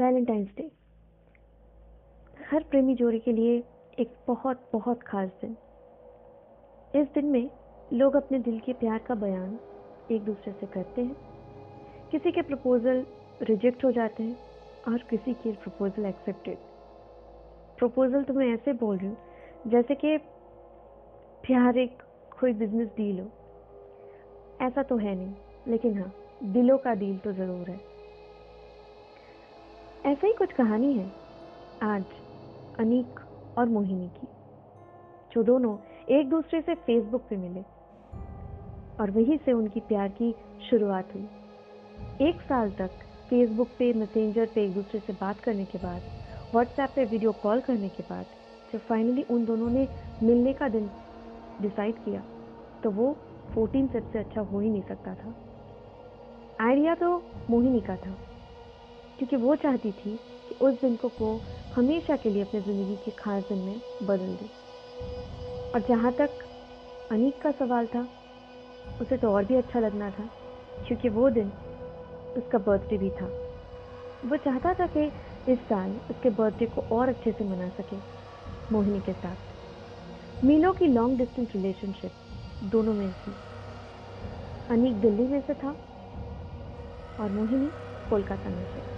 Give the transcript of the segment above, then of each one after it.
Valentine's day. हर प्रेमी जोड़ी के लिए एक बहुत बहुत खास दिन। इस दिन में लोग अपने दिल के प्यार का बयान एक दूसरे से करते हैं। किसी के प्रपोज़ल रिजेक्ट हो जाते हैं और किसी के प्रपोज़ल एक्सेप्टेड प्रपोज़ल तो मैं ऐसे बोल रही हूँ, जैसे कि प्यार एक कोई बिज़नेस डील हो। ऐसा तो है नहीं, लेकिन हाँ दिलों का डील तो ज़रूर है। ऐसा ही कुछ कहानी है आज अनीक और मोहिनी की, जो दोनों एक दूसरे से फेसबुक पे मिले और वहीं से उनकी प्यार की शुरुआत हुई। एक साल तक फेसबुक पे मैसेंजर पे एक दूसरे से बात करने के बाद व्हाट्सएप पे वीडियो कॉल करने के बाद, जब फाइनली उन दोनों ने मिलने का दिन डिसाइड किया तो वो 14 सेट से अच्छा हो ही नहीं सकता था। आइडिया तो मोहिनी का था। क्योंकि वो चाहती थी कि उस दिन को वो हमेशा के लिए अपनी ज़िंदगी के खास दिन में बदल दे। और जहाँ तक अनीक का सवाल था, उसे तो और भी अच्छा लगना था, क्योंकि वो दिन उसका बर्थडे भी था। वो चाहता था कि इस साल उसके बर्थडे को और अच्छे से मना सके, मोहिनी के साथ। मीलों की लॉन्ग डिस्टेंस रिलेशनशिप दोनों में थी। अनीक दिल्ली में से था और मोहिनी कोलकाता में से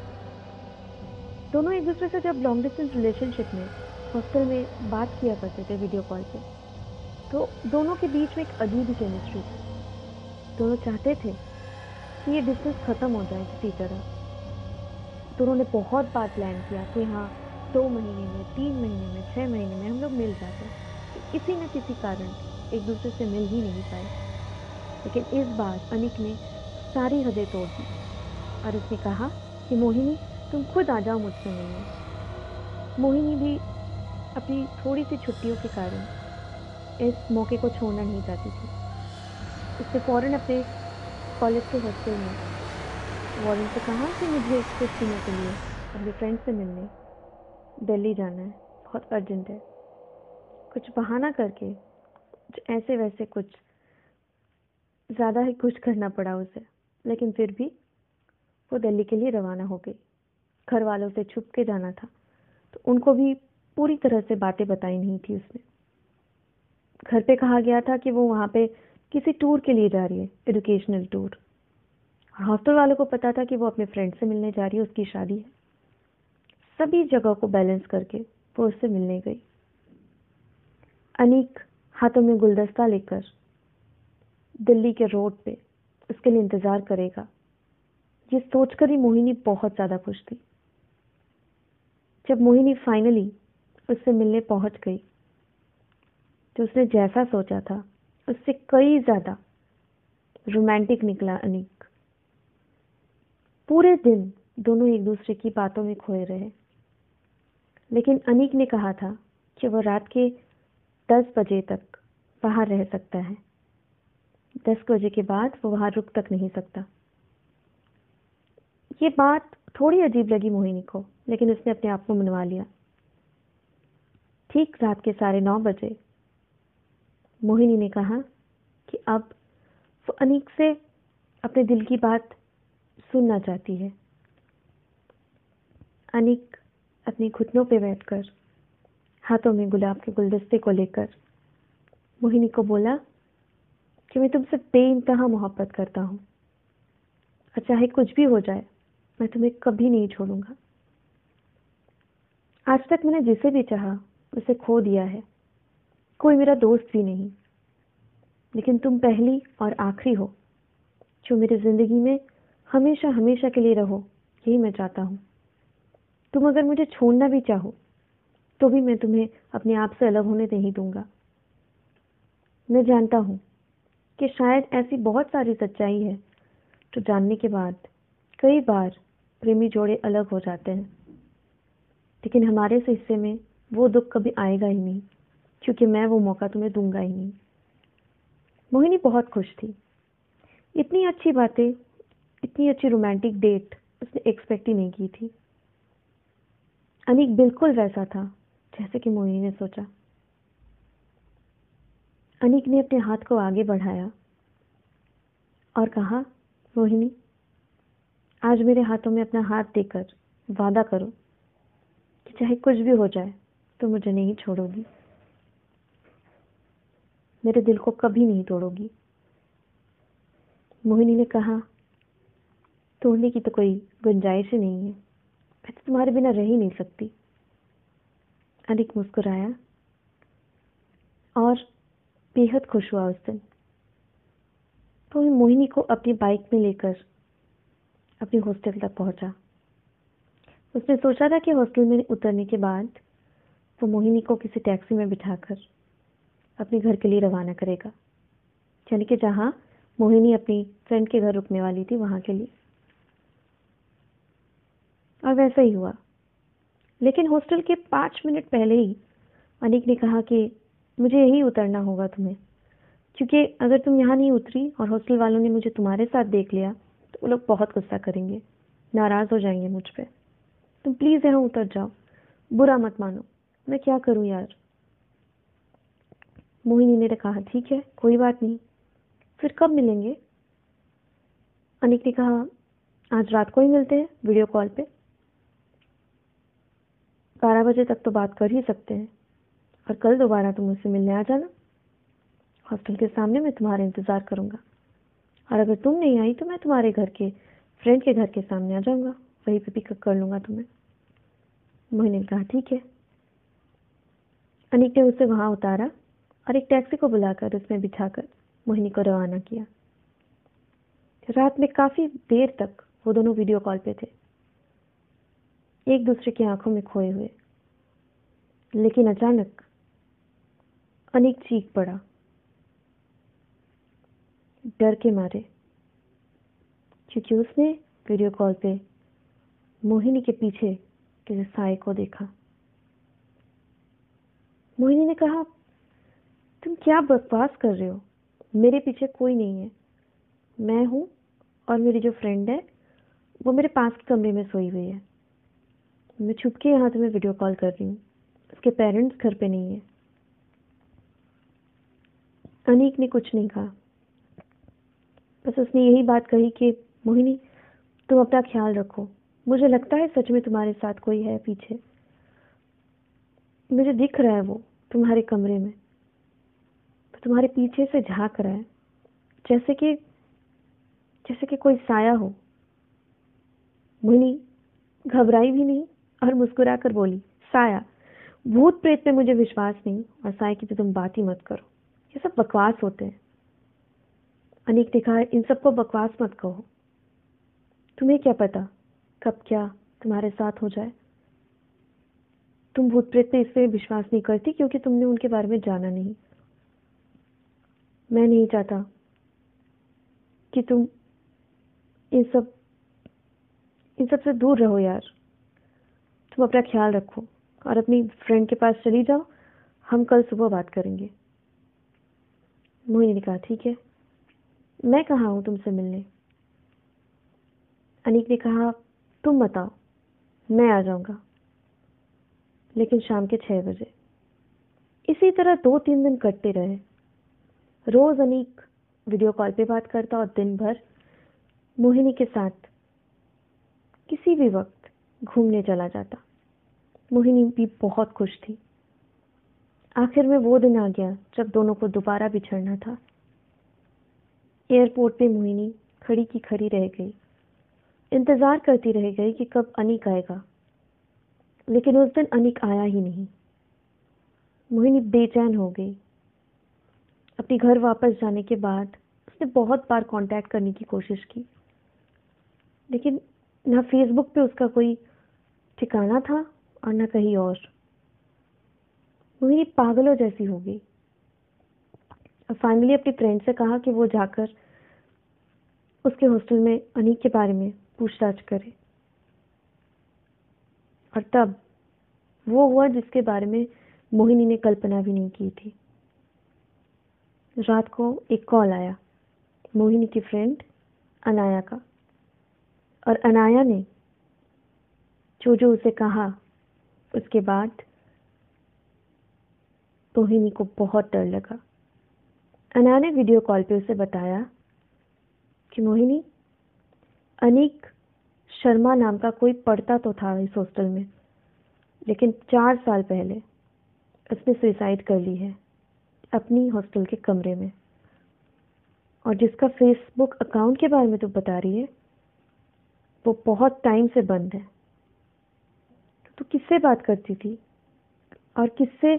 दोनों एक दूसरे से जब लॉन्ग डिस्टेंस रिलेशनशिप में हॉस्टल में बात किया करते थे वीडियो कॉल पे तो दोनों के बीच में एक अजीब केमिस्ट्री थी। दोनों चाहते थे कि ये डिस्टेंस ख़त्म हो जाए किसी तरह। दोनों ने बहुत बार प्लान किया कि हाँ दो महीने में, तीन महीने में छः महीने में हम लोग मिल जाते किसी न किसी कारण एक दूसरे से मिल ही नहीं पाए। लेकिन इस बार अनिक ने सारी हदें तोड़ दी और उसने कहा कि मोहिनी तुम खुद आ जाओ मुझसे मिलने। मोहिनी भी अपनी थोड़ी सी छुट्टियों के कारण इस मौके को छोड़ना नहीं चाहती थी। उसने फ़ौरन अपने कॉलेज के हॉस्टल में वार्डन से कहा कि मुझे कुछ दिनों के लिए अपने फ्रेंड से मिलने दिल्ली जाना है। बहुत अर्जेंट है। कुछ बहाना करके, कुछ ऐसे वैसे कुछ ज़्यादा ही कुछ करना पड़ा उसे। लेकिन फिर भी वो दिल्ली के लिए रवाना हो गई। घर वालों से छुप के जाना था तो उनको भी पूरी तरह से बातें बताई नहीं थी उसने। घर पे कहा गया था कि वो वहाँ पे किसी टूर के लिए जा रही है एजुकेशनल टूर हॉस्टल वालों को पता था कि वो अपने फ्रेंड से मिलने जा रही है, उसकी शादी है। सभी जगह को बैलेंस करके वो उससे मिलने गई। अनीक हाथों में गुलदस्ता लेकर दिल्ली के रोड पे उसके लिए इंतज़ार करेगा। ये सोचकर ही मोहिनी बहुत ज़्यादा खुश थी। जब मोहिनी फाइनली उससे मिलने पहुँच गई तो उसने जैसा सोचा था, उससे कई ज़्यादा रोमांटिक निकला अनिक। पूरे दिन दोनों एक दूसरे की बातों में खोए रहे। लेकिन अनिक ने कहा था कि वो रात के दस बजे तक बाहर रह सकता है। दस बजे के बाद वो वहाँ रुक तक नहीं सकता। ये बात थोड़ी अजीब लगी मोहिनी को, लेकिन उसने अपने आप को मनवा लिया। ठीक रात के साढ़े नौ बजे, मोहिनी ने कहा कि अब वो अनीक से अपने दिल की बात सुनना चाहती है। अनीक अपने घुटनों पे बैठकर, हाथों में गुलाब के गुलदस्ते को लेकर, मोहिनी को बोला कि मैं तुमसे बेइंतहा मोहब्बत करता हूँ। और चाहे कुछ भी हो जाए मैं तुम्हें कभी नहीं छोड़ूँगा। आज तक मैंने जिसे भी चाहा, उसे खो दिया है। कोई मेरा दोस्त भी नहीं। लेकिन तुम पहली और आखिरी हो, जो मेरी ज़िंदगी में हमेशा हमेशा के लिए रहो, यही मैं चाहता हूँ। तुम अगर मुझे छोड़ना भी चाहो तो भी मैं तुम्हें अपने आप से अलग होने नहीं दूँगा। मैं जानता हूँ कि शायद ऐसी बहुत सारी सच्चाई है, जो जानने के बाद कई बार प्रेमी जोड़े अलग हो जाते हैं। लेकिन हमारे से हिस्से में वो दुख कभी आएगा ही नहीं, क्योंकि मैं वो मौका तुम्हें दूँगा ही नहीं। मोहिनी बहुत खुश थी। इतनी अच्छी बातें, इतनी अच्छी रोमांटिक डेट उसने एक्सपेक्ट ही नहीं की थी। अनिक बिल्कुल वैसा था, जैसे कि मोहिनी ने सोचा। अनिक ने अपने हाथ को आगे बढ़ाया और कहा, मोहिनी आज मेरे हाथों में अपना हाथ देकर वादा करो कि चाहे कुछ भी हो जाए तो मुझे नहीं छोड़ोगी। मेरे दिल को कभी नहीं तोड़ोगी। मोहिनी ने कहा, तोड़ने की तो कोई गुंजाइश ही नहीं है। मैं तो तुम्हारे बिना रह ही नहीं सकती। अनिक मुस्कुराया और बेहद खुश हुआ उस दिन। तो मोहिनी को अपनी बाइक में लेकर अपने हॉस्टल तक पहुँचा। उसने सोचा था कि हॉस्टल में उतरने के बाद वो मोहिनी को किसी टैक्सी में बिठाकर अपने घर के लिए रवाना करेगा। यानी कि जहाँ मोहिनी अपनी फ्रेंड के घर रुकने वाली थी, वहाँ के लिए। और वैसा ही हुआ। लेकिन हॉस्टल के पाँच मिनट पहले ही अनिक ने कहा कि मुझे यही उतरना होगा तुम्हें। क्योंकि अगर तुम यहाँ नहीं उतरी और हॉस्टल वालों ने मुझे तुम्हारे साथ देख लिया तो वो लोग बहुत गुस्सा करेंगे, नाराज़ हो जाएँगे मुझ पर तुम प्लीज़ यहाँ उतर जाओ, बुरा मत मानो, मैं क्या करूँ यार? मोहिनी ने कहा, ठीक है, कोई बात नहीं, फिर कब मिलेंगे? अनिक ने कहा, आज रात को ही मिलते हैं वीडियो कॉल पे। बारह बजे तक तो बात कर ही सकते हैं, और कल दोबारा तुम मुझसे मिलने आ जाना। हॉस्टल के सामने मैं तुम्हारा इंतज़ार करूँगा। और अगर तुम नहीं आई तो मैं तुम्हारे घर के फ्रेंड के घर के सामने आ जाऊँगा। वहीं पे पिकअप कर लूँगा तुम्हें। मोहिनी ने कहा, ठीक है। अनिक ने उसे वहाँ उतारा और एक टैक्सी को बुलाकर उसमें बिठाकर मोहिनी को रवाना किया। रात में काफ़ी देर तक वो दोनों वीडियो कॉल पे थे। एक दूसरे की आँखों में खोए हुए। लेकिन अचानक अनिक चीख पड़ा। डर के मारे। क्योंकि उसने वीडियो कॉल पे मोहिनी के पीछे किसी साय को देखा। मोहिनी ने कहा, तुम क्या बकवास कर रहे हो? मेरे पीछे कोई नहीं है। मैं हूँ और मेरी जो फ्रेंड है, वो मेरे पास के कमरे में सोई हुई है। मैं छुप के यहाँ तुम्हें वीडियो कॉल कर रही हूँ। उसके पेरेंट्स घर पे नहीं है। अनीक ने कुछ नहीं कहा। बस उसने यही बात कही कि, मोहिनी, तुम अपना ख्याल रखो। मुझे लगता है सच में तुम्हारे साथ कोई है पीछे। मुझे दिख रहा है वो, तुम्हारे कमरे में। तो तुम्हारे पीछे से झाँक रहा है, जैसे कि जैसे कि कोई साया हो। मोहिनी, घबराई भी नहीं और मुस्कुरा कर बोली, साया, भूत प्रेत में मुझे विश्वास नहीं और साया की तो तुम बात ही मत करो। ये सब बकवास होते हैं। अनेक ने कहा, इन सबको बकवास मत कहो। तुम्हें क्या पता कब क्या तुम्हारे साथ हो जाए? तुम भूत प्रेत में इसलिए विश्वास नहीं करती क्योंकि तुमने उनके बारे में जाना नहीं। मैं नहीं चाहता कि तुम इन सब इन सबसे दूर रहो यार। तुम अपना ख्याल रखो और अपनी फ्रेंड के पास चली जाओ। हम कल सुबह बात करेंगे। मोहिनी ने कहा, ठीक है। मैं कहाँ हूँ तुमसे मिलने? अनीक ने कहा, तुम बताओ, मैं आ जाऊँगा। लेकिन शाम के छः बजे। इसी तरह दो तीन दिन कटते रहे। रोज अनीक वीडियो कॉल पे बात करता और दिन भर मोहिनी के साथ किसी भी वक्त घूमने चला जाता। मोहिनी भी बहुत खुश थी। आखिर में वो दिन आ गया जब दोनों को दोबारा बिछड़ना था। एयरपोर्ट पे मोहिनी खड़ी की खड़ी रह गई। इंतज़ार करती रह गई कि कब अनिक आएगा। लेकिन उस दिन अनिक आया ही नहीं। मोहिनी बेचैन हो गई। अपने घर वापस जाने के बाद उसने बहुत बार कांटेक्ट करने की कोशिश की। लेकिन ना फेसबुक पे उसका कोई ठिकाना था और न कहीं और। मोहिनी पागलों जैसी हो गई। फाइनली अपनी फ्रेंड से कहा कि वो जाकर उसके हॉस्टल में अनीक के बारे में पूछताछ करे। और तब वो हुआ जिसके बारे में मोहिनी ने कल्पना भी नहीं की थी। रात को एक कॉल आया, मोहिनी की फ्रेंड अनाया का। और अनाया ने जो जो उसे कहा, उसके बाद मोहिनी को बहुत डर लगा। अना ने वीडियो कॉल पे उसे बताया कि मोहिनी, अनिक शर्मा नाम का कोई पढ़ता तो था इस हॉस्टल में, लेकिन चार साल पहले उसने सुसाइड कर ली है अपनी हॉस्टल के कमरे में। और जिसका फेसबुक अकाउंट के बारे में तो बता रही है, वो बहुत टाइम से बंद है। तो किससे बात करती थी? और किससे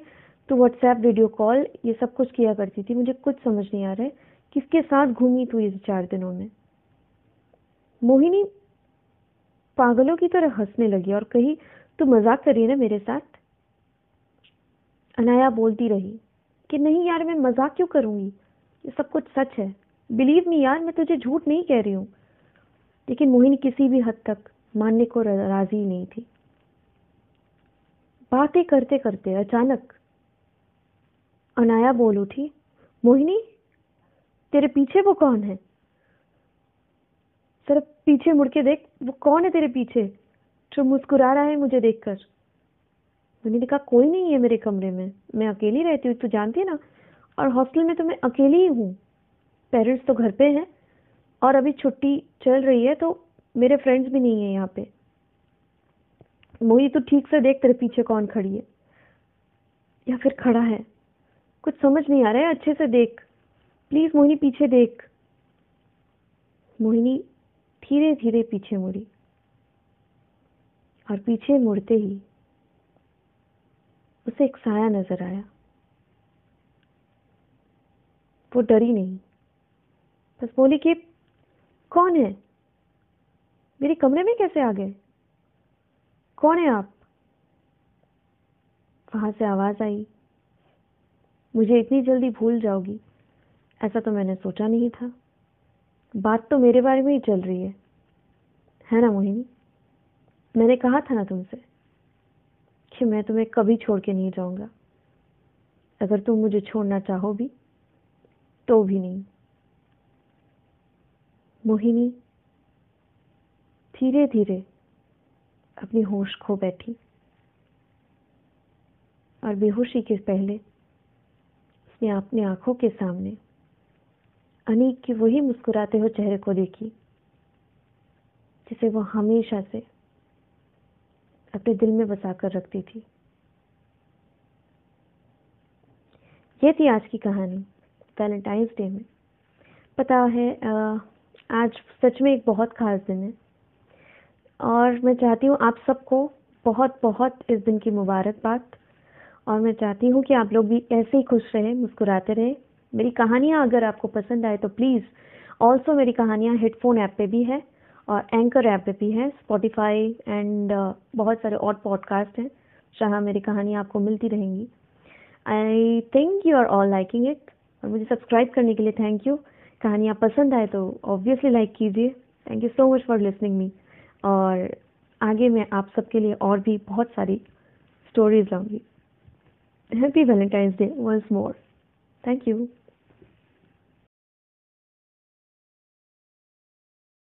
तो व्हाट्सएप वीडियो कॉल ये सब कुछ किया करती थी। मुझे कुछ समझ नहीं आ रहा है किसके साथ घूमी तू ये चार दिनों में। मोहिनी पागलों की तरह हंसने लगी और कही, तू मज़ाक करिए ना मेरे साथ? अनाया बोलती रही कि, नहीं यार, मैं मज़ाक क्यों करूँगी? ये सब कुछ सच है। बिलीव मी यार, मैं तुझे झूठ नहीं कह रही हूँ। लेकिन मोहिनी किसी भी हद तक मानने को राज़ी नहीं थी। बातें करते करते अचानक अनाया बोल उठी, मोहिनी, तेरे पीछे वो कौन है? सर, पीछे मुड़ के देख, वो कौन है तेरे पीछे? जो मुस्कुरा रहा है मुझे देखकर. मैंने कहा, कोई नहीं है मेरे कमरे में, मैं अकेली रहती हूँ तो जानती है ना? और हॉस्टल में तो मैं अकेली ही हूँ। पेरेंट्स तो घर पे हैं, और अभी छुट्टी चल रही है तो मेरे फ्रेंड्स भी नहीं है यहाँ पे। मोही तो ठीक से देख तेरे पीछे कौन खड़ी है? या फिर खड़ा है? कुछ समझ नहीं आ रहा है, अच्छे से देख। प्लीज़ मोहिनी, पीछे देख। मोहिनी धीरे धीरे पीछे मुड़ी और पीछे मुड़ते ही उसे एक साया नज़र आया। वो डरी नहीं। बस बोली कि, कौन है? मेरे कमरे में कैसे आ गए? कौन है आप? वहाँ से आवाज़ आई। मुझे इतनी जल्दी भूल जाओगी। ऐसा तो मैंने सोचा नहीं था। बात तो मेरे बारे में ही चल रही है। है ना मोहिनी? मैंने कहा था ना तुमसे कि मैं तुम्हें कभी छोड़ के नहीं जाऊँगा। अगर तुम मुझे छोड़ना चाहो भी तो भी नहीं। मोहिनी धीरे धीरे अपनी होश खो बैठी और बेहोशी के पहले उसने अपनी आँखों के सामने अनीक की वही मुस्कुराते हुए चेहरे को देखी, जिसे वो हमेशा से अपने दिल में बसा कर रखती थी। ये थी आज की कहानी वैलेंटाइंस डे में। पता है आज सच में एक बहुत खास दिन है, और मैं चाहती हूँ आप सबको बहुत बहुत इस दिन की मुबारकबाद और मैं चाहती हूँ कि आप लोग भी ऐसे ही खुश रहें, मुस्कुराते रहें। मेरी कहानियाँ अगर आपको पसंद आए तो प्लीज़ ऑल्सो मेरी कहानियाँ हेडफोन ऐप पे भी है और एंकर ऐप पे भी है। स्पॉटिफाई एंड बहुत सारे और पॉडकास्ट हैं, जहाँ मेरी कहानियाँ आपको मिलती रहेंगी। I think you are all liking it और मुझे सब्सक्राइब करने के लिए थैंक यू कहानियाँ पसंद आए तो ऑब्वियसली लाइक कीजिए। Thank you so much for listening me और आगे मैं आप सबके लिए और भी बहुत सारी स्टोरीज लाऊँगी। Happy Valentine's day once more thank you